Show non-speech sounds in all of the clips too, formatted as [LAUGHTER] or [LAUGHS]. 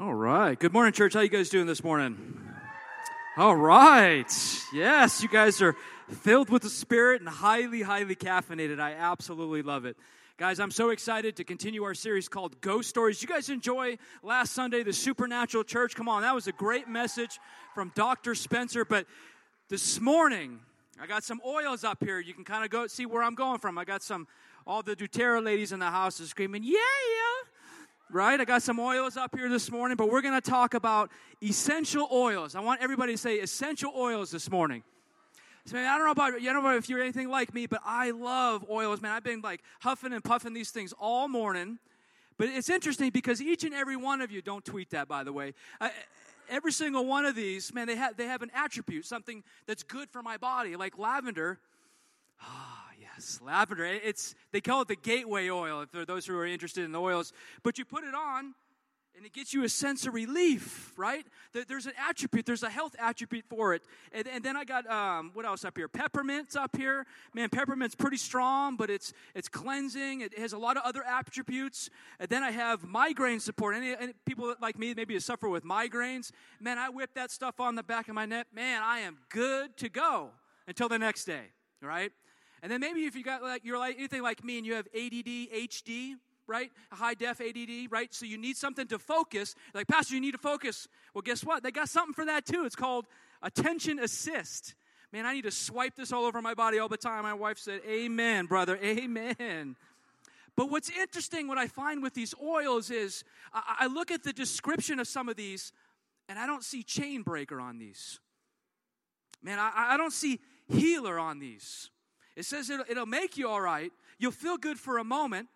All right. Good morning, church. How you guys doing this morning? All right. Yes, you guys are filled with the Spirit and highly, highly caffeinated. I absolutely love it. Guys, I'm so excited to continue our series called Ghost Stories. You guys enjoy last Sunday, the Supernatural Church? Come on, that was a great message from Dr. Spencer. But this morning, I got some oils up here. You can kind of go see where I'm going from. I got some, all the doTERRA ladies in the house are screaming, yeah, yeah right? I got some oils up here this morning, but we're going to talk about essential oils. I want everybody to say essential oils this morning. So, man, I don't know about you. I don't know if you're anything like me, but I love oils, man. I've been like huffing and puffing these things all morning. But it's interesting because each and every one of you don't tweet that, by the way. Uh, every single one of these, man, they have they have an attribute, something that's good for my body, like lavender. Yes, lavender. It's they call it the gateway oil. For those who are interested in the oils, but you put it on, and it gets you a sense of relief, right? There's an attribute, there's a health attribute for it. And, and then I got um, what else up here? Peppermint's up here. Man, peppermint's pretty strong, but it's it's cleansing. It has a lot of other attributes. And then I have migraine support. Any, any people like me, maybe suffer with migraines. Man, I whip that stuff on the back of my neck. Man, I am good to go until the next day, right? And then maybe if you got like you're like anything like me and you have ADD, HD, right? High def ADD, right? So you need something to focus. Like, Pastor, you need to focus. Well, guess what? They got something for that too. It's called attention assist. Man, I need to swipe this all over my body all the time. My wife said, Amen, brother, amen. But what's interesting, what I find with these oils is I, I look at the description of some of these and I don't see chain breaker on these. Man, I, I don't see healer on these. It says it'll, it'll make you all right. You'll feel good for a moment.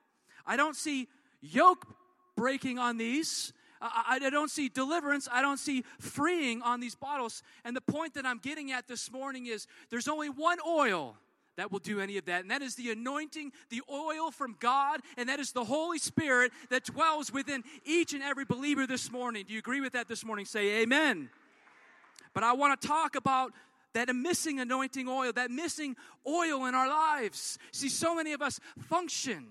I don't see yoke breaking on these. I, I, don't see deliverance. I don't see freeing on these bottles. And the point that I'm getting at this morning is there's only one oil that will do any of that. And that is the anointing, the oil from God, and that is the Holy Spirit that dwells within each and every believer this morning. Do you agree with that this morning? Say amen. But I want to talk about that missing anointing oil, that missing oil in our lives. See, so many of us function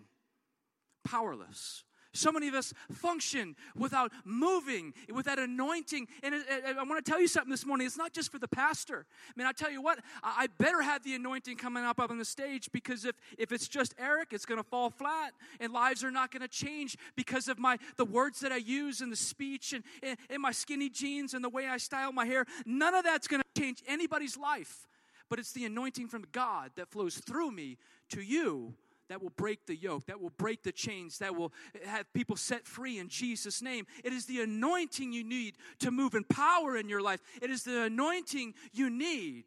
powerless. So many of us function without moving, with that anointing. And I want to tell you something this morning. It's not just for the pastor. I mean, I tell you what, I better have the anointing coming up up on the stage because if, if it's just Eric, it's going to fall flat and lives are not going to change because of my the words that I use and the speech and, and, and my skinny jeans and the way I style my hair. None of that's going to change anybody's life. But it's the anointing from God that flows through me to you that will break the yoke, that will break the chains, that will have people set free in Jesus' name. It is the anointing you need to move in power in your life. It is the anointing you need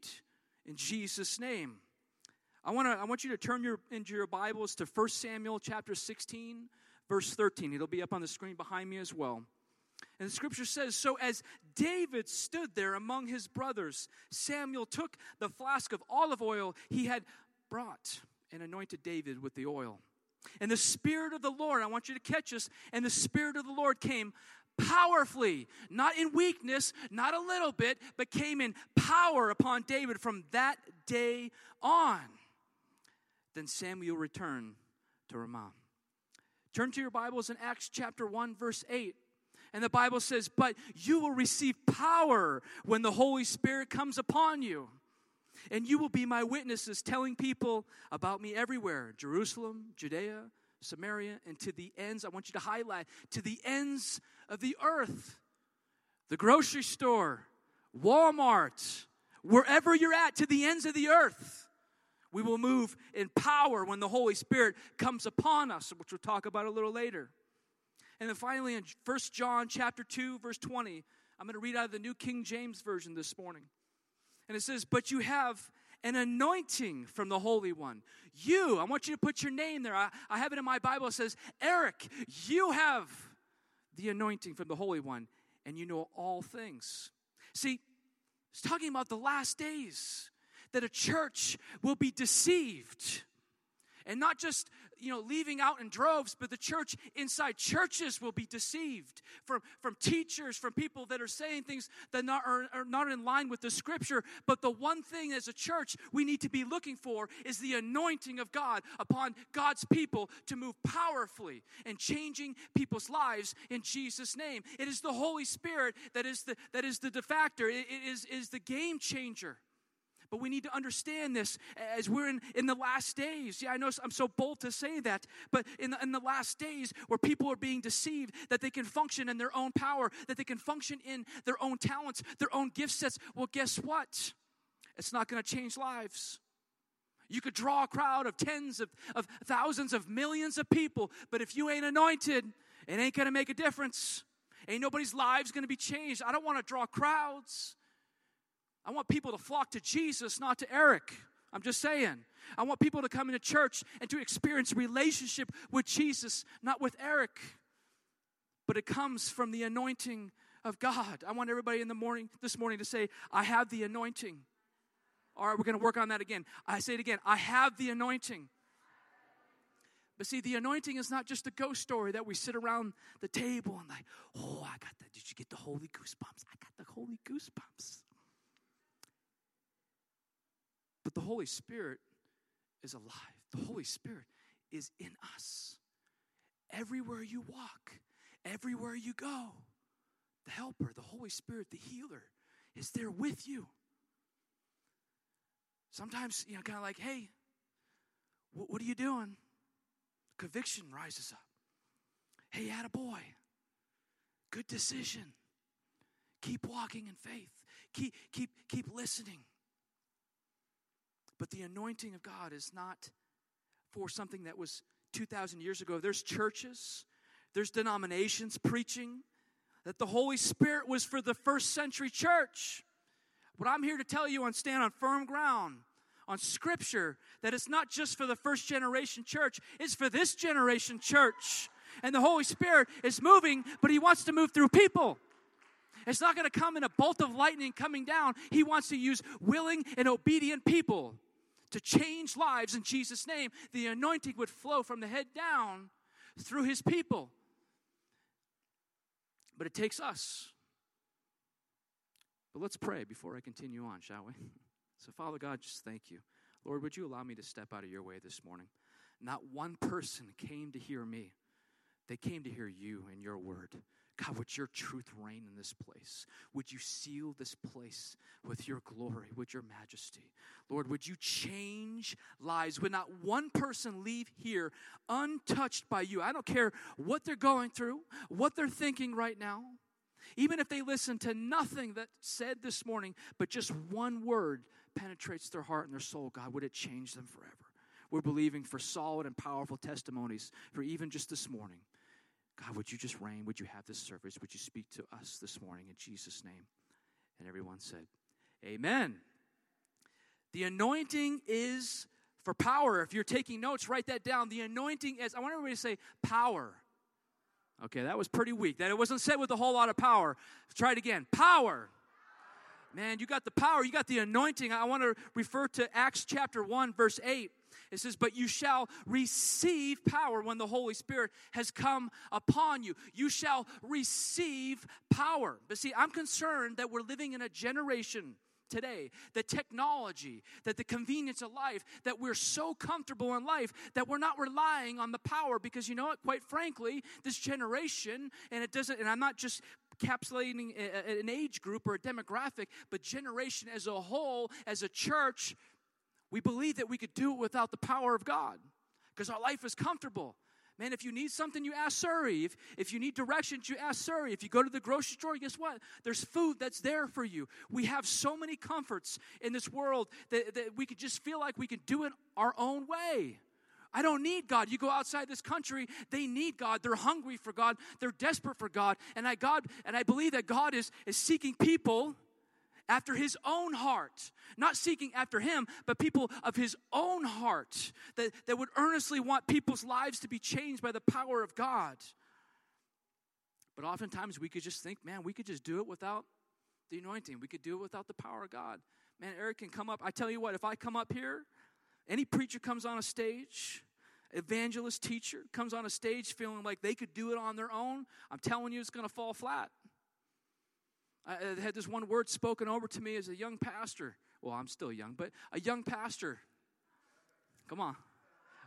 in Jesus' name. I want to I want you to turn your into your Bibles to 1 Samuel chapter 16 verse 13. It'll be up on the screen behind me as well. And the scripture says, So as David stood there among his brothers, Samuel took the flask of olive oil he had brought and anointed David with the oil. And the Spirit of the Lord, I want you to catch this, and the Spirit of the Lord came powerfully, not in weakness, not a little bit, but came in power upon David from that day on. Then Samuel returned to Ramah. Turn to your Bibles in Acts chapter 1, verse 8. And the Bible says, But you will receive power when the Holy Spirit comes upon you. And you will be my witnesses, telling people about me everywhere Jerusalem, Judea, Samaria, and to the ends, I want you to highlight, to the ends of the earth. The grocery store, Walmart, wherever you're at, to the ends of the earth. We will move in power when the Holy Spirit comes upon us, which we'll talk about a little later. And then finally in 1 John chapter 2 verse 20, I'm going to read out of the New King James version this morning. And it says, But you have an anointing from the Holy One. You, I want you to put your name there. I, I have it in my Bible. It says, Eric, you have the anointing from the Holy One, and you know all things. See, it's talking about the last days that a church will be deceived And not just, you know, leaving out in droves, but the church inside churches will be deceived from, from teachers, from people that are saying things that not, are, are not in line with the scripture. But the one thing as a church we need to be looking for is the anointing of God upon God's people to move powerfully and changing people's lives in Jesus' name. It is the Holy Spirit that is the, that is the defactor, it, it is, is the game changer. But we need to understand this as we're in, in the last days. Yeah, I know I'm so bold to say that, but in the, in the last days where people are being deceived that they can function in their own power, that they can function in their own talents, their own gift sets, well, guess what? It's not going to change lives. You could draw a crowd of tens of, of thousands of millions of people, but if you ain't anointed, it ain't going to make a difference. Ain't nobody's lives going to be changed. I don't want to draw crowds. I want people to flock to Jesus, not to Eric. I'm just saying. I want people to come into church and to experience relationship with Jesus, not with Eric. But it comes from the anointing of God. I want everybody in the morning this morning to say, I have the anointing. All right, we're going to work on that again. I say it again. I have the anointing. But see, the anointing is not just a ghost story that we sit around the table and like, oh, I got that. Did you get the holy goosebumps? I got the holy goosebumps. But the Holy Spirit is alive. The Holy Spirit is in us. Everywhere you walk, everywhere you go, the helper, the Holy Spirit, the healer is there with you. Sometimes, you know, kind of like, hey, what, what are you doing? Conviction rises up. Hey, had a boy. Good decision. Keep walking in faith. Keep, keep, keep listening. But the anointing of God is not for something that was 2,000 years ago. There's churches, there's denominations preaching that the Holy Spirit was for the first century church. But I'm here to tell you and stand on firm ground on scripture that it's not just for the first generation church, it's for this generation church. And the Holy Spirit is moving, but He wants to move through people. It's not going to come in a bolt of lightning coming down. He wants to use willing and obedient people to change lives in Jesus' name, the anointing would flow from the head down through his people. But it takes us. But let's pray before I continue on, shall we? [LAUGHS] So, Father God, just thank you. Lord, would you allow me to step out of your way this morning? Not one person came to hear me, they came to hear you and your word. God, would your truth reign in this place? Would you seal this place with your glory, with your majesty? Lord, would you change lives? Would not one person leave here untouched by you? I don't care what they're going through, what they're thinking right now. Even if they listen to nothing that said this morning, but just one word penetrates their heart and their soul, God, would it change them forever? We're believing for solid and powerful testimonies for even just this morning. God, would you just reign? Would you have this service? Would you speak to us this morning in Jesus' name? And everyone said, Amen. The anointing is for power. If you're taking notes, write that down. The anointing is, I want everybody to say power. Okay, that was pretty weak. That it wasn't said with a whole lot of power. try it again. Power. Man, you got the power, you got the anointing. I want to refer to Acts chapter 1, verse 8. It says, But you shall receive power when the Holy Spirit has come upon you. You shall receive power. But see, I'm concerned that we're living in a generation today, the technology, that the convenience of life, that we're so comfortable in life that we're not relying on the power because you know what, quite frankly, this generation, and it doesn't, and I'm not just encapsulating an age group or a demographic, but generation as a whole, as a church, we believe that we could do it without the power of God because our life is comfortable. Man, if you need something, you ask Siri. If, if you need directions, you ask Siri. If you go to the grocery store, guess what? There's food that's there for you. We have so many comforts in this world that, that we could just feel like we can do it our own way. I don't need God. You go outside this country, they need God. They're hungry for God. They're desperate for God. And I God and I believe that God is, is seeking people after his own heart, not seeking after him, but people of his own heart that, that would earnestly want people's lives to be changed by the power of God. But oftentimes we could just think, man, we could just do it without the anointing. We could do it without the power of God. Man, Eric can come up. I tell you what, if I come up here, any preacher comes on a stage, evangelist teacher comes on a stage feeling like they could do it on their own, I'm telling you, it's going to fall flat. I had this one word spoken over to me as a young pastor. Well, I'm still young, but a young pastor. Come on.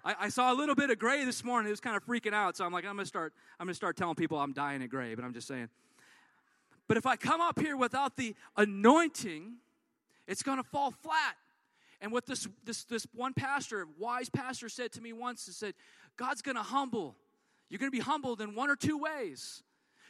I, I saw a little bit of gray this morning. It was kind of freaking out. So I'm like, I'm gonna start. I'm gonna start telling people I'm dying of gray. But I'm just saying. But if I come up here without the anointing, it's gonna fall flat. And what this this this one pastor, wise pastor, said to me once, he said, God's gonna humble. You're gonna be humbled in one or two ways.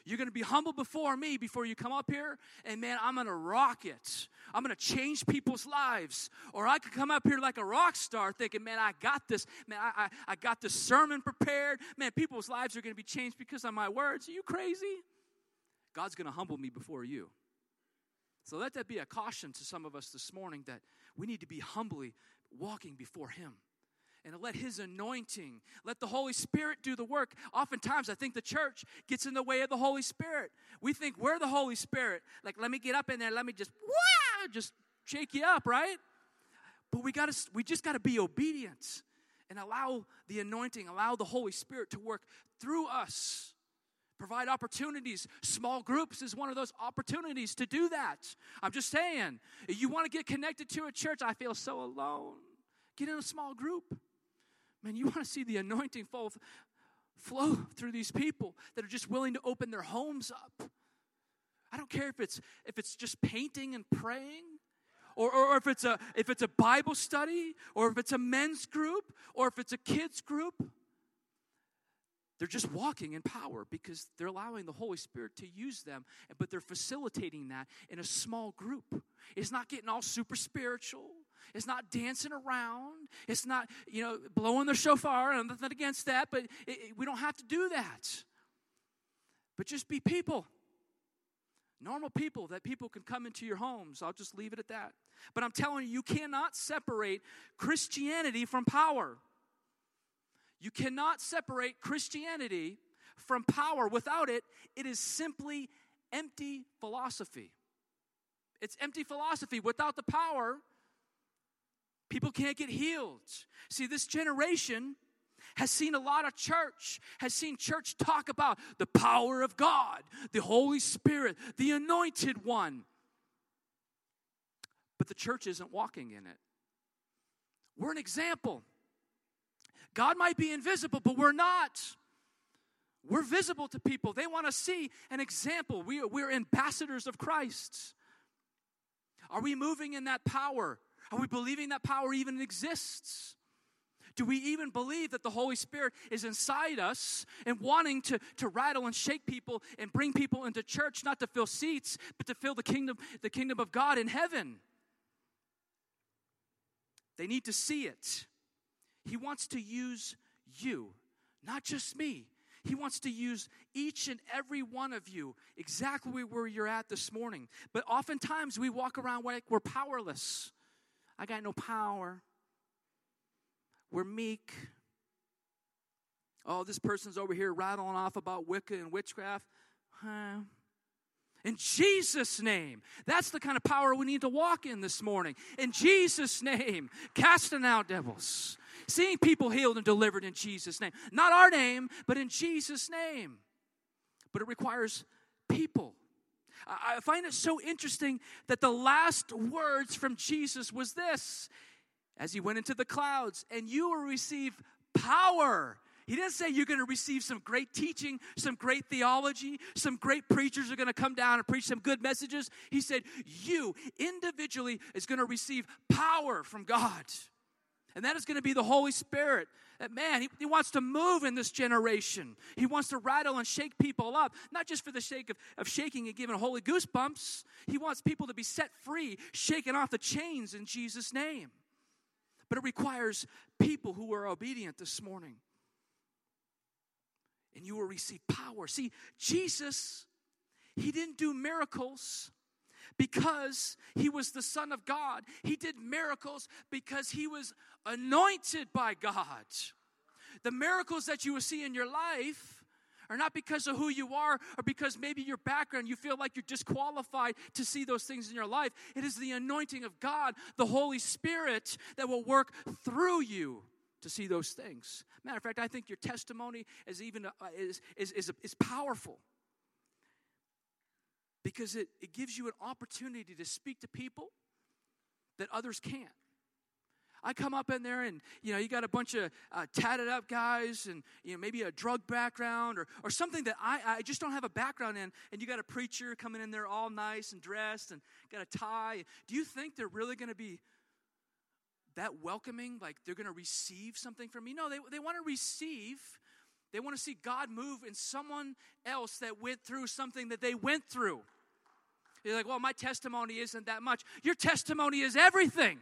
You're going to be humble before me before you come up here, and man, I'm going to rock it. I'm going to change people's lives. Or I could come up here like a rock star thinking, man, I got this. Man, I, I, I got this sermon prepared. Man, people's lives are going to be changed because of my words. Are you crazy? God's going to humble me before you. So let that be a caution to some of us this morning that we need to be humbly walking before Him and let His anointing, let the Holy Spirit do the work. Oftentimes, I think the church gets in the way of the Holy Spirit. We think we're the Holy Spirit. Like, let me get up in there, let me just, just shake you up, right? But we got to, we just got to be obedient and allow the anointing, allow the Holy Spirit to work through us. Provide opportunities. Small groups is one of those opportunities to do that. I'm just saying, you want to get connected to a church, I feel so alone. Get in a small group. Man, you want to see the anointing flow, flow through these people that are just willing to open their homes up. I don't care if it's if it's just painting and praying, or, or, or if it's a if it's a Bible study, or if it's a men's group, or if it's a kids group. They're just walking in power because they're allowing the Holy Spirit to use them, but they're facilitating that in a small group. It's not getting all super spiritual. It's not dancing around. It's not, you know, blowing the shofar. I'm nothing against that, but it, it, we don't have to do that. But just be people. Normal people that people can come into your homes. I'll just leave it at that. But I'm telling you, you cannot separate Christianity from power. You cannot separate Christianity from power. Without it, it is simply empty philosophy. It's empty philosophy. Without the power, people can't get healed. See, this generation has seen a lot of church, has seen church talk about the power of God, the Holy Spirit, the anointed one. But the church isn't walking in it. We're an example. God might be invisible, but we're not. We're visible to people. They want to see an example. We, we're ambassadors of Christ. Are we moving in that power? Are we believing that power even exists? Do we even believe that the Holy Spirit is inside us and wanting to, to rattle and shake people and bring people into church, not to fill seats, but to fill the kingdom, the kingdom of God in heaven? They need to see it. He wants to use you, not just me. He wants to use each and every one of you exactly where you're at this morning. But oftentimes we walk around like we're powerless. I got no power. We're meek. Oh, this person's over here rattling off about Wicca and witchcraft. Huh? In Jesus' name. That's the kind of power we need to walk in this morning. In Jesus' name, casting out devils seeing people healed and delivered in Jesus' name. Not our name, but in Jesus' name. But it requires people. I find it so interesting that the last words from Jesus was this as he went into the clouds, and you will receive power. He didn't say you're going to receive some great teaching, some great theology, some great preachers are going to come down and preach some good messages. He said you individually is going to receive power from God. And that is going to be the Holy Spirit. Man, he, he, wants to move in this generation. He wants to rattle and shake people up, not just for the sake of, of shaking and giving holy goosebumps. He wants people to be set free, shaken off the chains in Jesus' name. But it requires people who are obedient this morning. And you will receive power. See, Jesus, he didn't do miracles because he was the Son of God. He did miracles because he was anointed by God. The miracles that you will see in your life are not because of who you are or because maybe your background, you feel like you're disqualified to see those things in your life. It is the anointing of God, the Holy Spirit, that will work through you to see those things. Matter of fact, I think your testimony is even uh, is, is, is, is powerful because it, it gives you an opportunity to speak to people that others can't. I come up in there and, you know, you got a bunch of uh, tatted up guys and, you know, maybe a drug background or, or something that I, I just don't have a background in. And you got a preacher coming in there all nice and dressed and got a tie. Do you think they're really going to be that welcoming? Like they're going to receive something from me? No, they, they want to receive. They want to see God move in someone else that went through something that they went through. You're like, well, my testimony isn't that much. Your testimony is everything.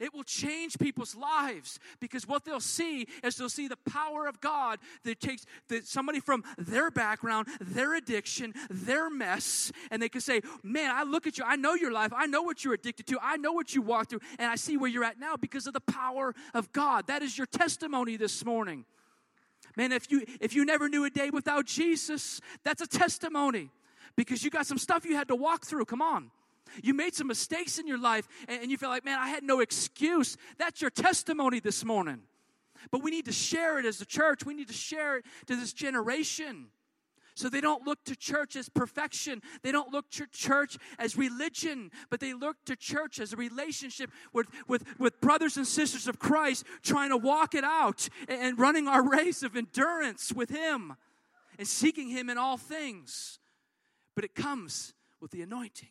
It will change people's lives because what they'll see is they'll see the power of God that takes that somebody from their background, their addiction, their mess, and they can say, Man, I look at you, I know your life, I know what you're addicted to, I know what you walked through, and I see where you're at now because of the power of God. That is your testimony this morning. Man, if you if you never knew a day without Jesus, that's a testimony because you got some stuff you had to walk through. Come on. You made some mistakes in your life and you feel like, man, I had no excuse. That's your testimony this morning. But we need to share it as a church. We need to share it to this generation. So they don't look to church as perfection. They don't look to church as religion, but they look to church as a relationship with, with, with brothers and sisters of Christ trying to walk it out and running our [LAUGHS] race of endurance with Him and seeking Him in all things. But it comes with the anointing.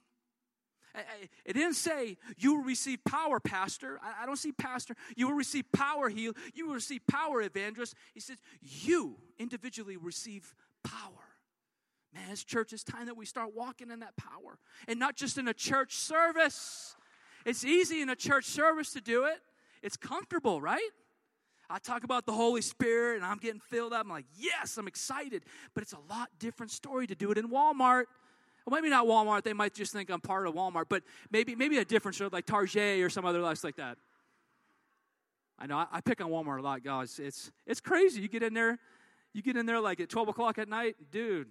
It didn't say you will receive power, pastor. I don't see pastor. You will receive power, heal. You will receive power, evangelist. He says you individually receive power. Man, as church, it's time that we start walking in that power. And not just in a church service. It's easy in a church service to do it, it's comfortable, right? I talk about the Holy Spirit and I'm getting filled up. I'm like, yes, I'm excited. But it's a lot different story to do it in Walmart. Well, maybe not Walmart. They might just think I'm part of Walmart, but maybe maybe a different store like Target or some other place like that. I know I, I pick on Walmart a lot, guys. It's it's crazy. You get in there, you get in there like at 12 o'clock at night, dude.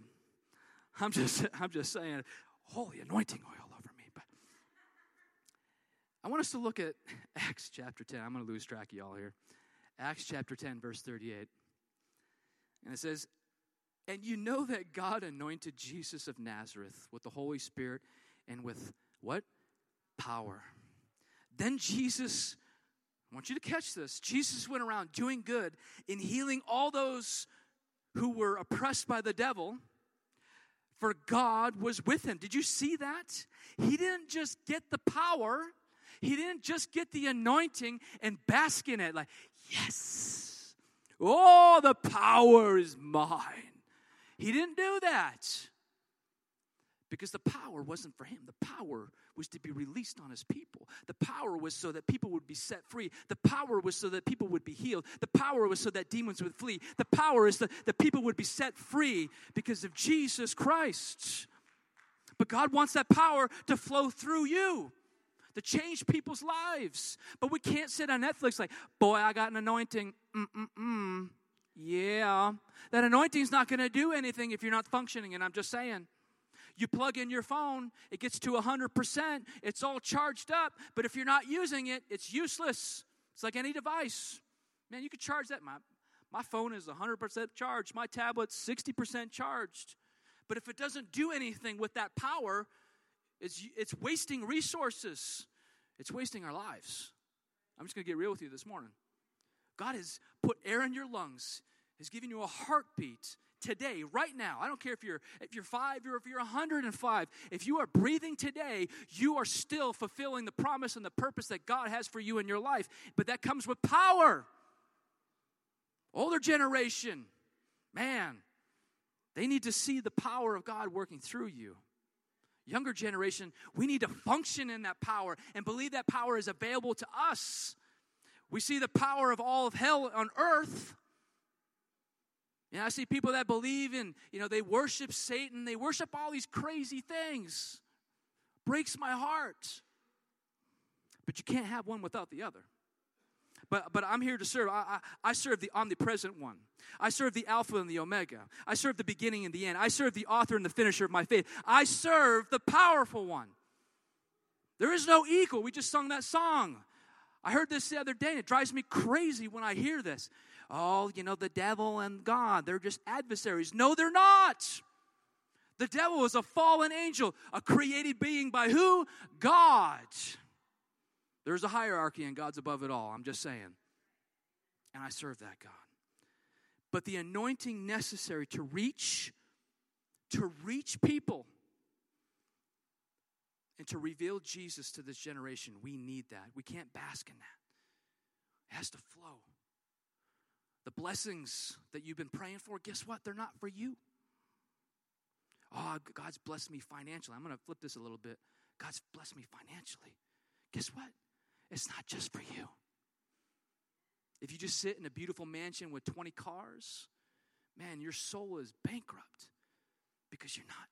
I'm just [LAUGHS] I'm just saying, holy anointing oil over me. But I want us to look at [LAUGHS] Acts chapter 10. I'm going to lose track of y'all here. Acts chapter 10, verse 38. And it says, And you know that God anointed Jesus of Nazareth with the Holy Spirit and with what? Power. Then Jesus, I want you to catch this. Jesus went around doing good in healing all those who were oppressed by the devil for God was with him. Did you see that? He didn't just get the power, he didn't just get the anointing and bask in it like, yes, oh, the power is mine. He didn't do that because the power wasn't for him. The power was to be released on his people. The power was so that people would be set free. The power was so that people would be healed. The power was so that demons would flee. The power is that, the people would be set free because of Jesus Christ. But God wants that power to flow through you. To change people's lives. But we can't sit on Netflix like, boy, I got an anointing. Mm-mm-mm. Yeah. That anointing's not going to do anything if you're not functioning, and I'm just saying. You plug in your phone, it gets to 100%, it's all charged up, but if you're not using it, it's useless. It's like any device. Man, you could charge that. My, my phone is 100% charged, my tablet's 60% charged. But if it doesn't do anything with that power, it's, it's wasting resources, it's wasting our lives. I'm just going to get real with you this morning. God has put air in your lungs, has given you a heartbeat today, right now, I don't care if you're if you're five or if you're 105, if you are breathing today, you are still fulfilling the promise and the purpose that God has for you in your life. But that comes with power. Older generation, man, they need to see the power of God working through you. Younger generation, we need to function in that power and believe that power is available to us. We see the power of all of hell on earth know, I see people that believe in, you know, they worship Satan, they worship all these crazy things. Breaks my heart. But you can't have one without the other. But, but I'm here to serve. I, I, I serve the omnipresent one. I serve the Alpha and the Omega. I serve the beginning and the end. I serve the author and the finisher of my faith. I serve the powerful one. There is no equal. We just sung that song. I heard this the other day, and it drives me crazy when I hear this. Oh, you know, the devil and God, they're just adversaries. No, they're not. The devil is a fallen angel, a created being by who? God. There's a hierarchy, and God's above it all. I'm just saying. And I serve that God. But the anointing necessary to reach, to reach people, and to reveal Jesus to this generation, we need that. We can't bask in that. It has to flow. The blessings that you've been praying for, guess what? They're not for you. Oh, God's blessed me financially. I'm going to flip this a little bit. God's blessed me financially. Guess what? It's not just for you. If you just sit in a beautiful mansion with 20 cars, man, your soul is bankrupt because you're not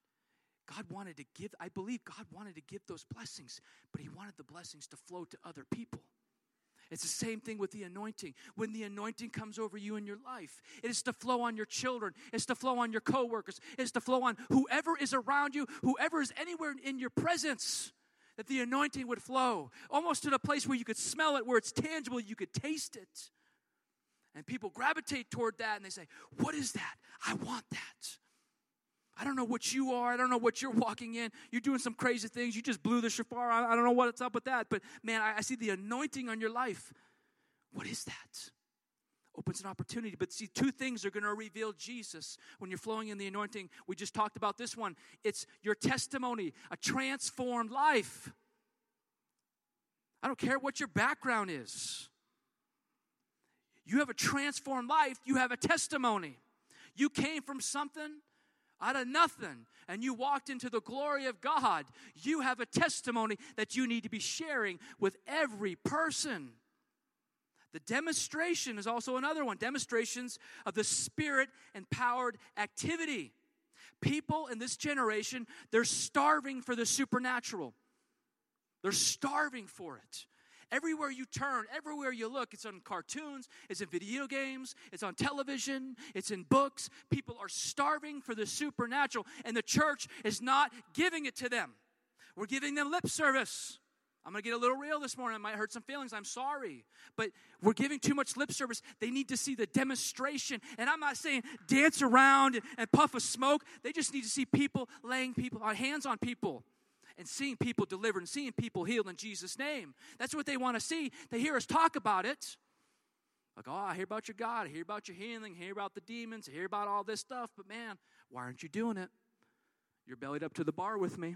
God wanted to give, I believe God wanted to give those blessings, but He wanted the blessings to flow to other people. It's the same thing with the anointing. When the anointing comes over you in your life, it is to flow on your children, it's to flow on your coworkers, it's to flow on whoever is around you, whoever is anywhere in your presence. That the anointing would flow almost to the place where you could smell it, where it's tangible, you could taste it. And people gravitate toward that and they say, What is that? I want that. I don't know what you are. I don't know what you're walking in. You're doing some crazy things. You just blew the shofar. I, don't know what's up with that. But man, I see the anointing on your life. What is that? Opens an opportunity. But see, two things are going to reveal Jesus when you're flowing in the anointing. We just talked about this one. It's your testimony, a transformed life. I don't care what your background is. You have a transformed life, you have a testimony. You came from something out of nothing and you walked into the glory of God, you have a testimony that you need to be sharing with every person. The demonstration is also another one demonstrations of the spirit empowered activity. People in this generation, they're starving for the supernatural. They're starving for it. Everywhere you turn, everywhere you look, it's on cartoons, it's in video games, it's on television, it's in books. People are starving for the supernatural, and the church is not giving it to them. We're giving them lip service. I'm going to get a little real this morning. I might hurt some feelings. I'm sorry. But we're giving too much lip service. They need to see the demonstration. And I'm not saying dance around and, and puff a smoke. They just need to see people laying people on hands on people and seeing people delivered and seeing people healed in Jesus' name. That's what they want to see. They hear us talk about it. Like, oh, I hear about your God, I hear about your healing, I hear about the demons, I hear about all this stuff, but man, why aren't you doing it? You're bellied up to the bar with me.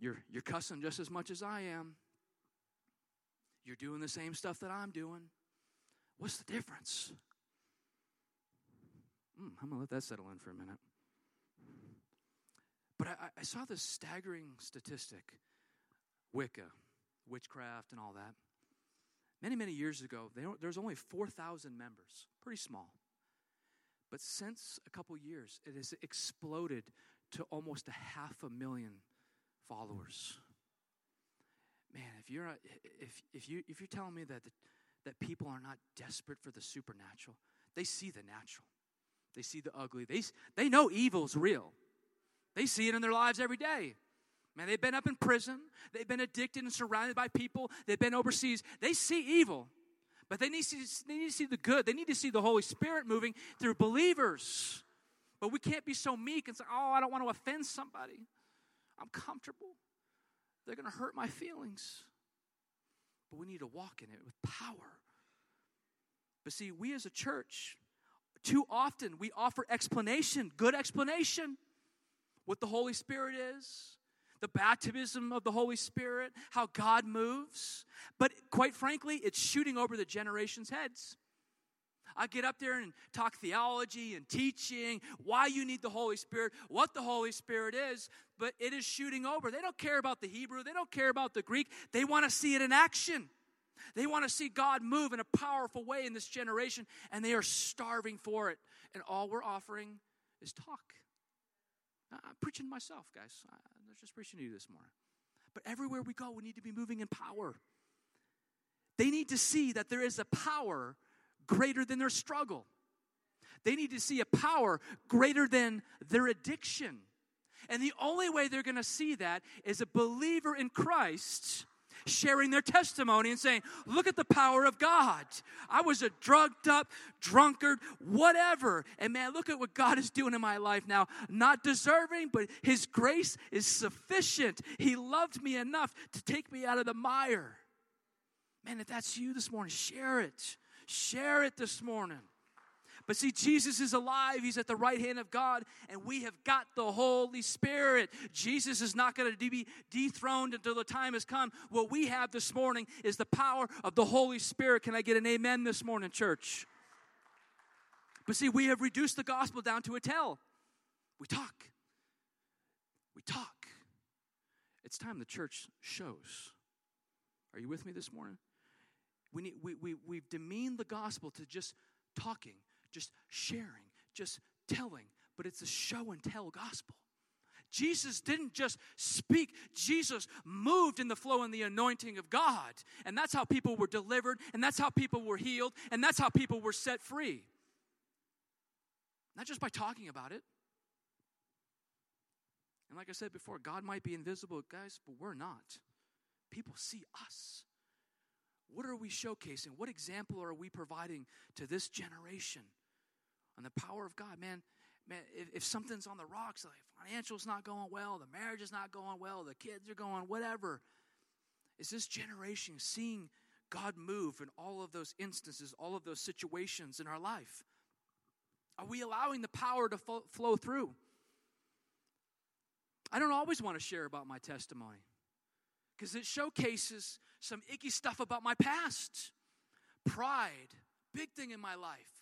You're, you're cussing just as much as I am. You're doing the same stuff that I'm doing. What's the difference? Mm, I'm going to let that settle in for a minute. But I, I saw this staggering statistic Wicca, witchcraft, and all that. Many, many years ago, there was only 4,000 members, pretty small. But since a couple years, it has exploded to almost a half a million followers. Man, if you're if if you if you're telling me that that people are not desperate for the supernatural, they see the natural, they see the ugly, they they know evil's real. They see it in their lives every day. Man, they've been up in prison, they've been addicted and surrounded by people, they've been overseas. They see evil, but they need, to, they need to see the good. They need to see the Holy Spirit moving through believers. But we can't be so meek and say, oh, I don't want to offend somebody. I'm comfortable. They're going to hurt my feelings. But we need to walk in it with power. But see, we as a church, too often we offer explanation, good explanation what the Holy Spirit is, the baptism of the Holy Spirit, how God moves. But quite frankly, it's shooting over the generation's heads. I get up there and talk theology and teaching, why you need the Holy Spirit, what the Holy Spirit is, but it is shooting over. They don't care about the Hebrew, they don't care about the Greek, they want to see it in action. They want to see God move in a powerful way in this generation, and they are starving for it. And all we're offering is talk. Uh, I'm preaching myself, guys. I'm just preaching to you this morning. But everywhere we go, we need to be moving in power. They need to see that there is a power greater than their struggle. They need to see a power greater than their addiction. And the only way they're going to see that is a believer in Christ sharing their testimony and saying, Look at the power of God. I was a drugged up, drunkard, whatever. And man, look at what God is doing in my life now. Not deserving, but His grace is sufficient. He loved me enough to take me out of the mire. Man, if that's you this morning, share it. Share it this morning. But see, Jesus is alive. He's at the right hand of God, and we have got the Holy Spirit. Jesus is not going to be dethroned until the time has come. What we have this morning is the power of the Holy Spirit. Can I get an amen this morning, church? But see, we have reduced the gospel down to a tell. We talk. We talk. It's time the church shows. Are you with me this morning? We, need, we, we, we've demeaned the gospel to just talking, just sharing, just telling, but it's a show and tell gospel. Jesus didn't just speak, Jesus moved in the flow and the anointing of God. And that's how people were delivered, and that's how people were healed, and that's how people were set free. Not just by talking about it. And like I said before, God might be invisible, guys, but we're not. People see us. What are we showcasing? What example are we providing to this generation? On the power of God, man. Man, if, if something's on the rocks, like financial's not going well, the marriage is not going well, the kids are going whatever, is this generation seeing God move in all of those instances, all of those situations in our life? Are we allowing the power to fo- flow through? I don't always want to share about my testimony because it showcases some icky stuff about my past. Pride, big thing in my life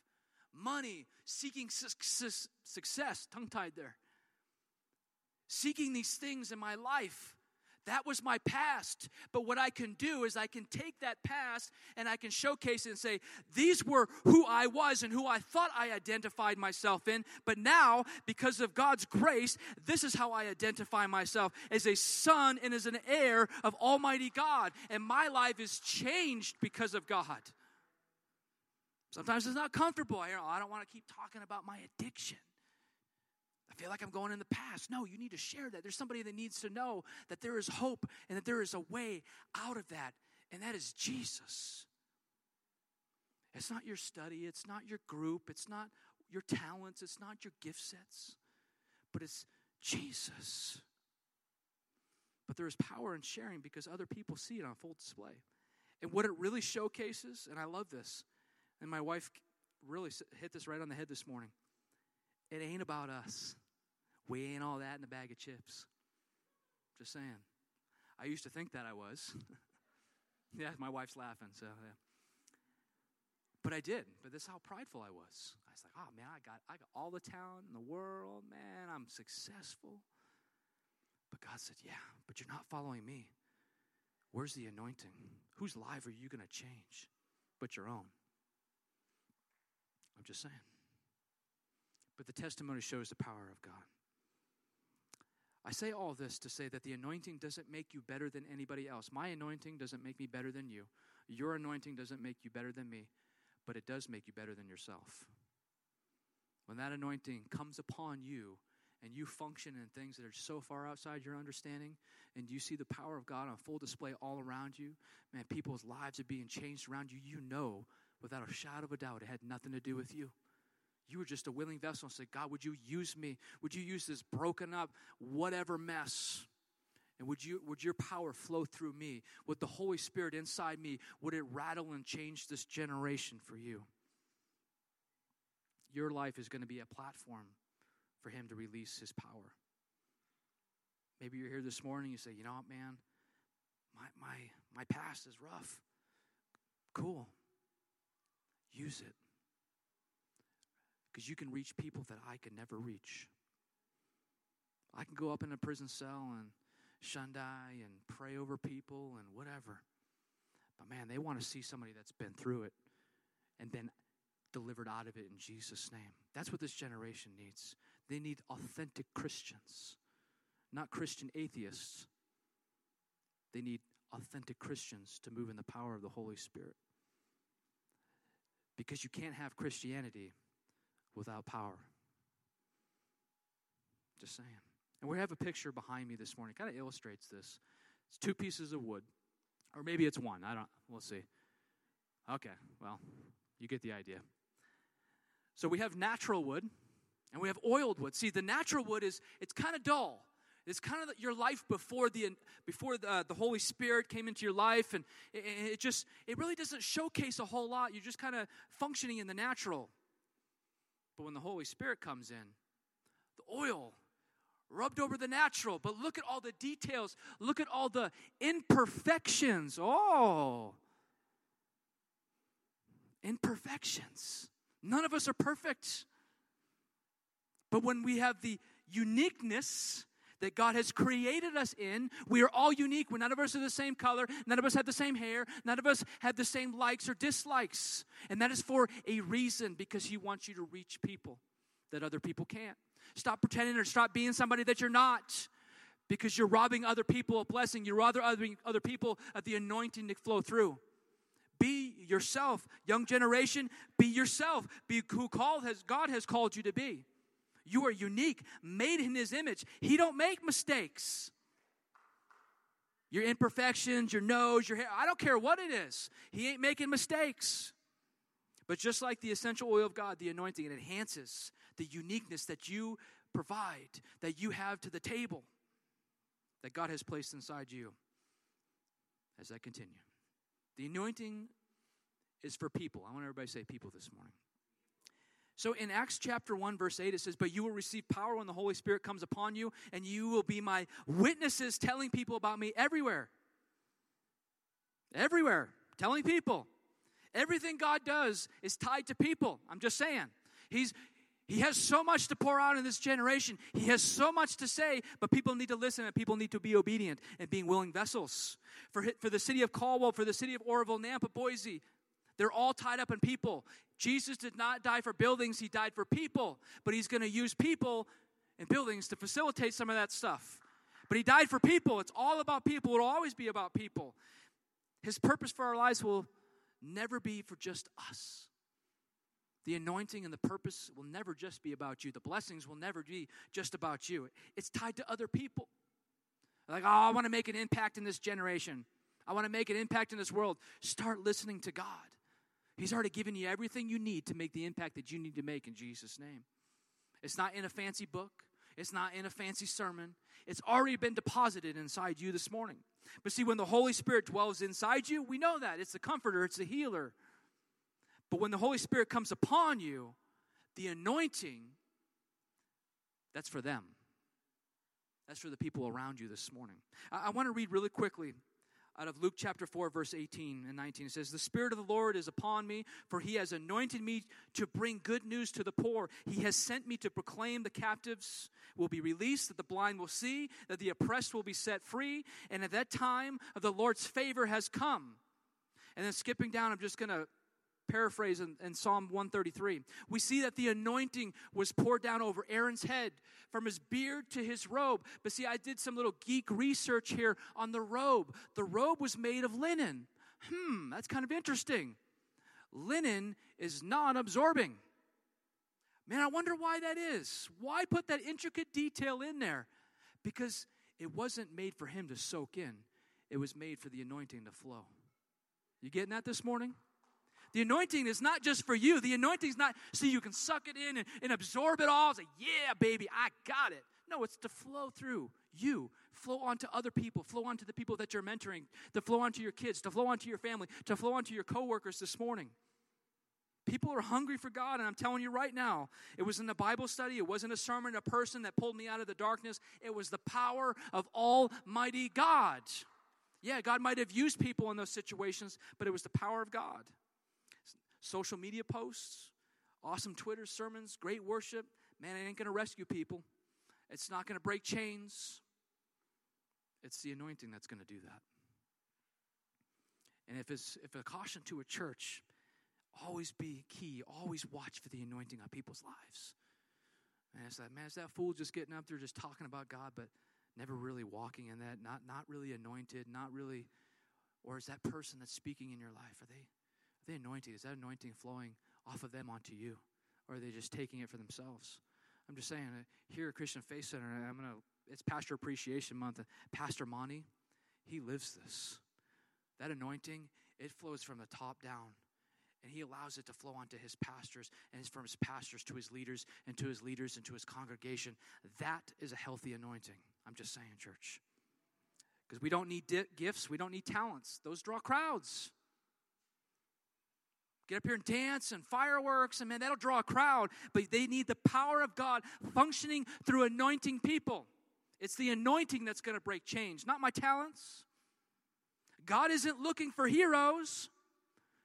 money, seeking su- success, tongue tied there. Seeking these things in my life. That was my past. But what I can do is I can take that past and I can showcase it and say, these were who I was and who I thought I identified myself in. But now, because of God's grace, this is how I identify myself as a son and as an heir of Almighty God. And my life is changed because of God. Sometimes it's not comfortable. I, don't want to keep talking about my addiction. I feel like I'm going in the past. No, you need to share that. There's somebody that needs to know that there is hope and that there is a way out of that, and that is Jesus. It's not your study, it's not your group, it's not your talents, it's not your gift sets, but it's Jesus. But there is power in sharing because other people see it on full display. And what it really showcases, and I love this, and my wife really hit this right on the head this morning. It ain't about us. We ain't all that in a bag of chips. Just saying. I used to think that I was. [LAUGHS] yeah, my wife's laughing, so yeah. But I did. But this is how prideful I was. I was like, oh man, I got I got all the talent in the world, man. I'm successful. But God said, Yeah, but you're not following me. Where's the anointing? Whose life are you going to change but your own? I'm just saying. But the testimony shows the power of God. I say all this to say that the anointing doesn't make you better than anybody else. My anointing doesn't make me better than you. Your anointing doesn't make you better than me, but it does make you better than yourself. When that anointing comes upon you and you function in things that are so far outside your understanding, and you see the power of God on full display all around you, man, people's lives are being changed around you, you know without a shadow of a doubt, it had nothing to do with you. You were just a willing vessel and said, God, would you use me? Would you use this broken up, whatever mess? And would, you, would your power flow through me? Would the Holy Spirit inside me, would it rattle and change this generation for you? Your life is going to be a platform for Him to release His power. Maybe you're here this morning, you say, you know what, man, my, my, my past is rough. Cool. Use it. Because you can reach people that I could never reach. I can go up in a prison cell and shundai and pray over people and whatever. But man, they want to see somebody that's been through it and been delivered out of it in Jesus' name. That's what this generation needs. They need authentic Christians, not Christian atheists. They need authentic Christians to move in the power of the Holy Spirit. Because you can't have Christianity without power. Just saying. And we have a picture behind me this morning. Kind of illustrates this. It's two pieces of wood. Or maybe it's one. I don't, we'll see. Okay, well, you get the idea. So we have natural wood and we have oiled wood. See, the natural wood is, it's kind of dull. It's kind of your life before the before the, the Holy Spirit came into your life, and it, it just it really doesn't showcase a whole lot. You're just kind of functioning in the natural. But when the Holy Spirit comes in, the oil rubbed over the natural. But look at all the details. Look at all the imperfections. Oh, imperfections. None of us are perfect. But when we have the uniqueness that God has created us in. We are all unique. None of us are the same color. None of us have the same hair. None of us have the same likes or dislikes. And that is for a reason because He wants you to reach people that other people can't. Stop pretending or stop being somebody that you're not because you're robbing other people of blessing. You're robbing other people of the anointing to flow through. Be yourself, young generation. Be yourself. Be who called has God has called you to be. You are unique, made in his image. He don't make mistakes. Your imperfections, your nose, your hair, I don't care what it is. He ain't making mistakes. But just like the essential oil of God, the anointing, it enhances the uniqueness that you provide, that you have to the table, that God has placed inside you. As I continue, the anointing is for people. I want everybody to say people this morning. So in Acts chapter 1, verse 8, it says, But you will receive power when the Holy Spirit comes upon you, and you will be my witnesses telling people about me everywhere. Everywhere. Telling people. Everything God does is tied to people. I'm just saying. He's he has so much to pour out in this generation. He has so much to say, but people need to listen and people need to be obedient and being willing vessels. For, for the city of Caldwell, for the city of Oroville, Nampa, Boise, they're all tied up in people. Jesus did not die for buildings, he died for people. But he's going to use people and buildings to facilitate some of that stuff. But he died for people. It's all about people. It'll always be about people. His purpose for our lives will never be for just us. The anointing and the purpose will never just be about you. The blessings will never be just about you. It's tied to other people. Like, oh, I want to make an impact in this generation. I want to make an impact in this world. Start listening to God. He's already given you everything you need to make the impact that you need to make in Jesus' name. It's not in a fancy book, it's not in a fancy sermon. It's already been deposited inside you this morning. But see, when the Holy Spirit dwells inside you, we know that. It's the comforter, it's the healer. But when the Holy Spirit comes upon you, the anointing, that's for them. That's for the people around you this morning. I, I want to read really quickly out of Luke chapter 4, verse 18 and 19. It says, The Spirit of the Lord is upon me, for he has anointed me to bring good news to the poor. He has sent me to proclaim the captives will be released, that the blind will see, that the oppressed will be set free, and at that time of the Lord's favor has come. And then skipping down, I'm just going to paraphrase in, in, Psalm 133. We see that the anointing was poured down over Aaron's head from his beard to his robe. But see, I did some little geek research here on the robe. The robe was made of linen. Hmm, that's kind of interesting. Linen is non absorbing. Man, I wonder why that is. Why put that intricate detail in there? Because it wasn't made for him to soak in, it was made for the anointing to flow. You getting that this morning? The anointing is not just for you. The anointing is not so you can suck it in and, and absorb it all. Say, yeah, baby, I got it. No, it's to flow through you, flow onto other people, flow onto the people that you're mentoring, to flow onto your kids, to flow onto your family, to flow onto your coworkers this morning. People are hungry for God, and I'm telling you right now, it was in the Bible study, it wasn't a sermon, a person that pulled me out of the darkness. It was the power of Almighty God. Yeah, God might have used people in those situations, but it was the power of God social media posts, awesome Twitter sermons, great worship. Man, it ain't going to rescue people. It's not going to break chains. It's the anointing that's going to do that. And if it's if a caution to a church, always be key. Always watch for the anointing on people's lives. And it's like, man, is that fool just getting up there just talking about God, but never really walking in that, not not really anointed, not really, or is that person that's speaking in your life? Are they the anointing, is that anointing flowing off of them onto you? Or are they just taking it for themselves? I'm just saying, uh, here at Christian Faith Center, I'm gonna, it's Pastor Appreciation Month. Pastor Monty, he lives this. that anointing, it flows from the top down. And he allows it to flow onto his pastors and from his pastors to his leaders and to his leaders and to his congregation. That is a healthy anointing. I'm just saying, church. Because we don't need di- gifts, we don't need talents. Those draw crowds. Get up here and dance and fireworks, and man, that'll draw a crowd. But they need the power of God functioning through anointing people. It's the anointing that's going to break change, not my talents. God isn't looking for heroes,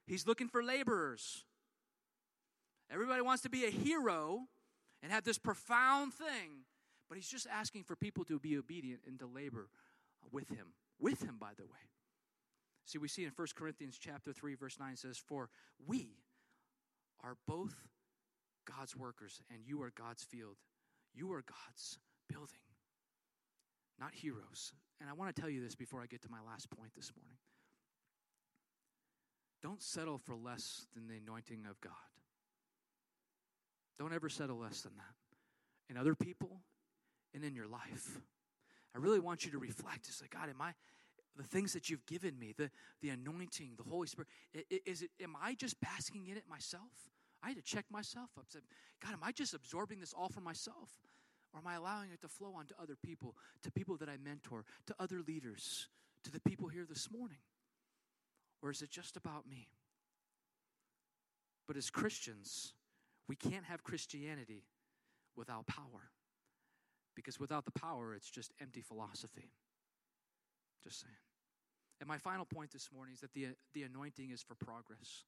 He's looking for laborers. Everybody wants to be a hero and have this profound thing, but He's just asking for people to be obedient and to labor with Him. With Him, by the way. See, we see in 1 Corinthians chapter 3, verse 9 says, For we are both God's workers, and you are God's field. You are God's building, not heroes. And I want to tell you this before I get to my last point this morning. Don't settle for less than the anointing of God. Don't ever settle less than that in other people and in your life. I really want you to reflect. It's like, God, am I, the things that you've given me, the, the anointing, the Holy Spirit, is it, am I just basking in it myself? I had to check myself up. Said, God, am I just absorbing this all for myself? Or am I allowing it to flow onto other people, to people that I mentor, to other leaders, to the people here this morning? Or is it just about me? But as Christians, we can't have Christianity without power. Because without the power, it's just empty philosophy. Just saying. And my final point this morning is that the, the anointing is for progress.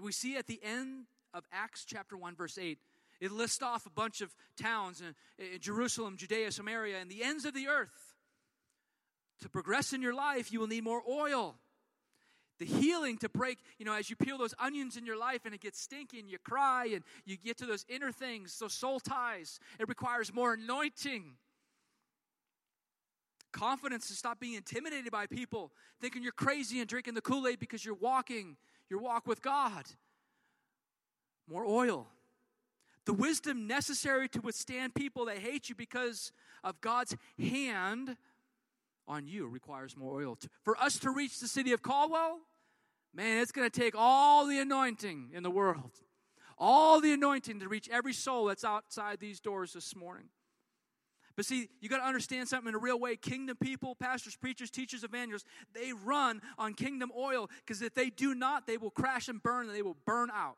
We see at the end of Acts chapter 1, verse 8, it lists off a bunch of towns in, in Jerusalem, Judea, Samaria, and the ends of the earth. To progress in your life, you will need more oil. The healing to break, you know, as you peel those onions in your life and it gets stinky and you cry and you get to those inner things, those soul ties, it requires more anointing confidence to stop being intimidated by people thinking you're crazy and drinking the Kool Aid because you're walking your walk with God. More oil. The wisdom necessary to withstand people that hate you because of God's hand on you requires more oil. For us to reach the city of Caldwell, man, it's going to take all the anointing in the world, all the anointing to reach every soul that's outside these doors this morning. But see, you got to understand something in a real way. Kingdom people, pastors, preachers, teachers, evangelists, they run on kingdom oil because if they do not, they will crash and burn and they will burn out.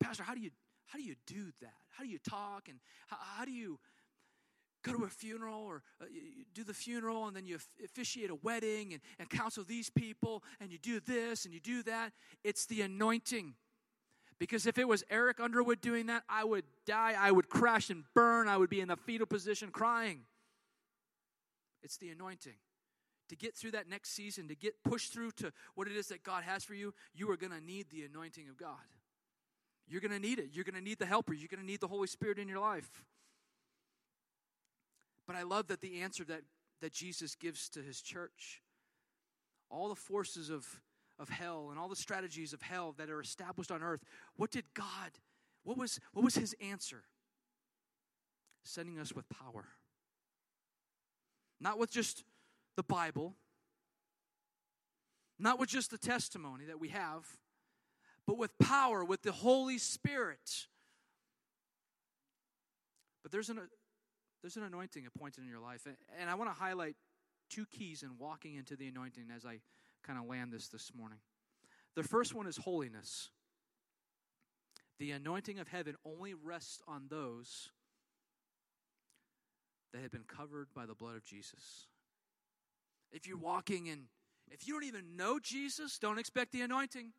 Pastor, how do you how do you do that? How do you talk and how, how do you go to a funeral or uh, do the funeral and then you officiate a wedding and, and counsel these people and you do this and you do that? It's the anointing. Because if it was Eric Underwood doing that, I would die, I would crash and burn, I would be in the fetal position crying. It's the anointing. To get through that next season, to get pushed through to what it is that God has for you, you are going to need the anointing of God. You're going to need it. You're going to need the helper. You're going to need the Holy Spirit in your life. But I love that the answer that, that Jesus gives to his church, all the forces of of hell and all the strategies of hell that are established on earth, what did God, what was, what was his answer? Sending us with power. Not with just the Bible, not with just the testimony that we have, but with power, with the Holy Spirit. But there's an, there's an anointing appointed in your life. And I want to highlight two keys in walking into the anointing as I kind of land this this morning. The first one is holiness. The anointing of heaven only rests on those that have been covered by the blood of Jesus. If you're walking in, if you don't even know Jesus, don't expect the anointing.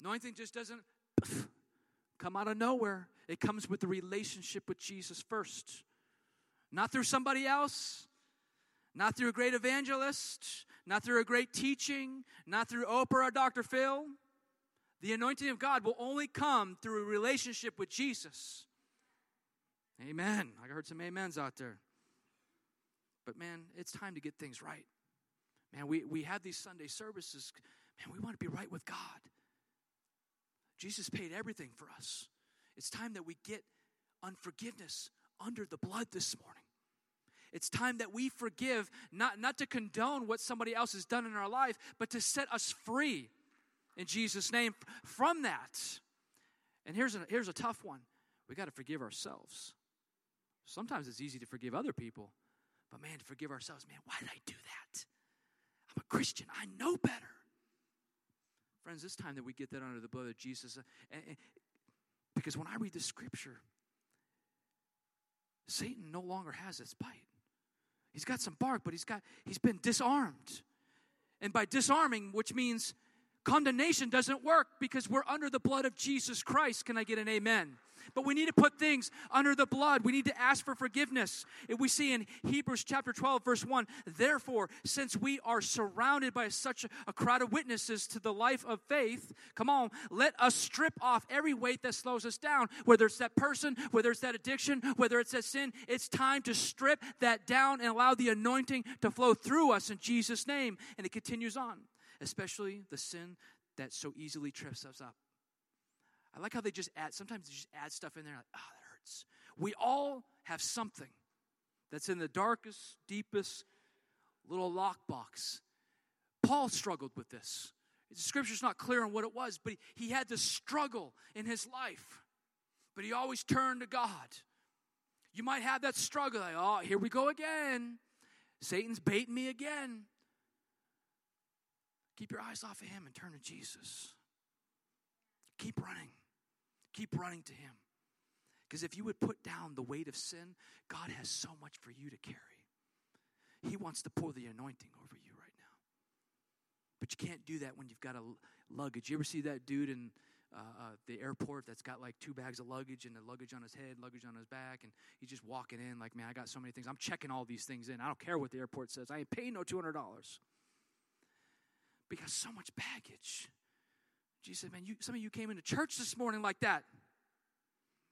Anointing just doesn't [SNIFFS] come out of nowhere. It comes with the relationship with Jesus first, not through somebody else, not through a great evangelist, not through a great teaching, not through Oprah or Dr. Phil. The anointing of God will only come through a relationship with Jesus. Amen. I heard some amens out there. But man, it's time to get things right. Man, we, we have these Sunday services. Man, we want to be right with God. Jesus paid everything for us. It's time that we get unforgiveness under the blood this morning. It's time that we forgive, not, not to condone what somebody else has done in our life, but to set us free in Jesus' name from that. And here's a, here's a tough one we got to forgive ourselves. Sometimes it's easy to forgive other people, but man, to forgive ourselves, man, why did I do that? I'm a Christian, I know better. Friends, it's time that we get that under the blood of Jesus. And, and, because when I read the scripture, Satan no longer has its bite. He's got some bark, but he's got he's been disarmed. And by disarming, which means condemnation doesn't work because we're under the blood of Jesus Christ. Can I get an amen? But we need to put things under the blood. We need to ask for forgiveness. We see in Hebrews chapter 12, verse 1 Therefore, since we are surrounded by such a crowd of witnesses to the life of faith, come on, let us strip off every weight that slows us down. Whether it's that person, whether it's that addiction, whether it's that sin, it's time to strip that down and allow the anointing to flow through us in Jesus' name. And it continues on, especially the sin that so easily trips us up. I like how they just add, sometimes they just add stuff in there, like, oh, that hurts. We all have something that's in the darkest, deepest little lockbox. Paul struggled with this. The scripture's not clear on what it was, but he, he had this struggle in his life. But he always turned to God. You might have that struggle, like, oh, here we go again. Satan's baiting me again. Keep your eyes off of him and turn to Jesus. Keep running. Keep running to Him. Because if you would put down the weight of sin, God has so much for you to carry. He wants to pour the anointing over you right now. But you can't do that when you've got a luggage. You ever see that dude in uh, uh, the airport that's got like two bags of luggage and the luggage on his head, luggage on his back, and he's just walking in like, man, I got so many things. I'm checking all these things in. I don't care what the airport says. I ain't paying no $200. Because so much baggage. Jesus said, Man, you, some of you came into church this morning like that.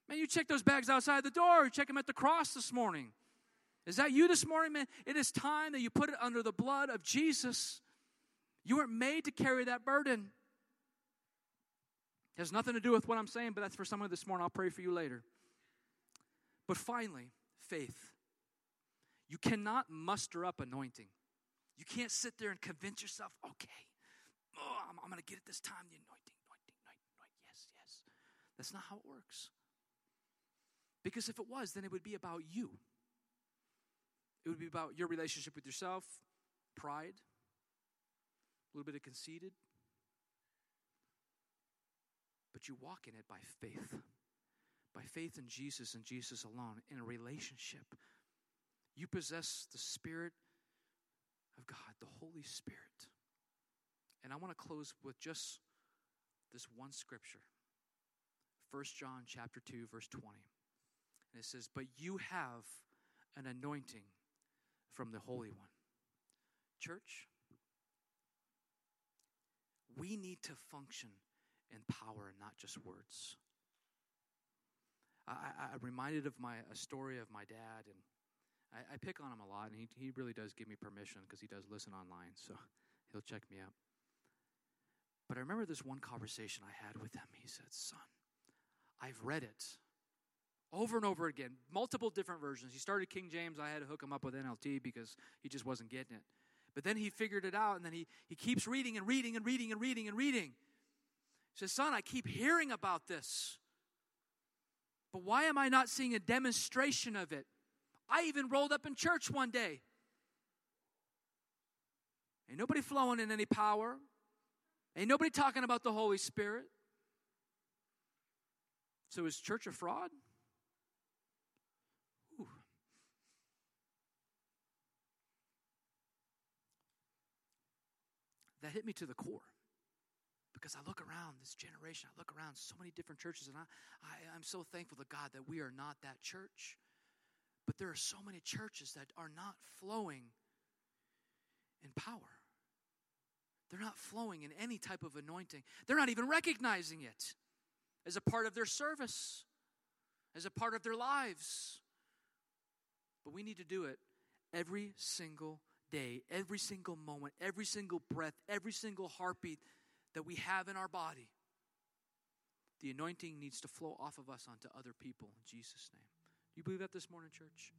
Man, you check those bags outside the door. You check them at the cross this morning. Is that you this morning, man? It is time that you put it under the blood of Jesus. You weren't made to carry that burden. It has nothing to do with what I'm saying, but that's for someone this morning. I'll pray for you later. But finally, faith. You cannot muster up anointing. You can't sit there and convince yourself, okay, oh, I'm, I'm going to get it this time, the anointing, anointing, anointing, anointing. Yes, yes. That's not how it works. Because if it was, then it would be about you. It would be about your relationship with yourself, pride, a little bit of conceited. But you walk in it by faith. By faith in Jesus and Jesus alone, in a relationship. You possess the Spirit of God, the Holy Spirit. And I want to close with just this one scripture. 1 John chapter 2 verse 20. And it says, "But you have an anointing from the Holy One." Church, we need to function in power and not just words. I, I, am reminded of my a story of my dad, and I, I pick on him a lot, and he, he really does give me permission because he does listen online, so he'll check me out. But I remember this one conversation I had with him. He said, Son, I've read it over and over again, multiple different versions. He started King James. I had to hook him up with NLT because he just wasn't getting it. But then he figured it out, and then he, he keeps reading and reading and reading and reading and reading. He says, Son, I keep hearing about this. But why am I not seeing a demonstration of it? I even rolled up in church one day. Ain't nobody flowing in any power. Ain't nobody talking about the Holy Spirit. So is church a fraud? Ooh. That hit me to the core because I look around this generation, I look around so many different churches, and I, I, am so thankful to God that we are not that church. But there are so many churches that are not flowing in power. They're not flowing in any type of anointing. They're not even recognizing it as a part of their service, as a part of their lives. But we need to do it every single day, every single moment, every single breath, every single heartbeat that we have in our body. The anointing needs to flow off of us onto other people in Jesus' name. Do you believe that this morning, church?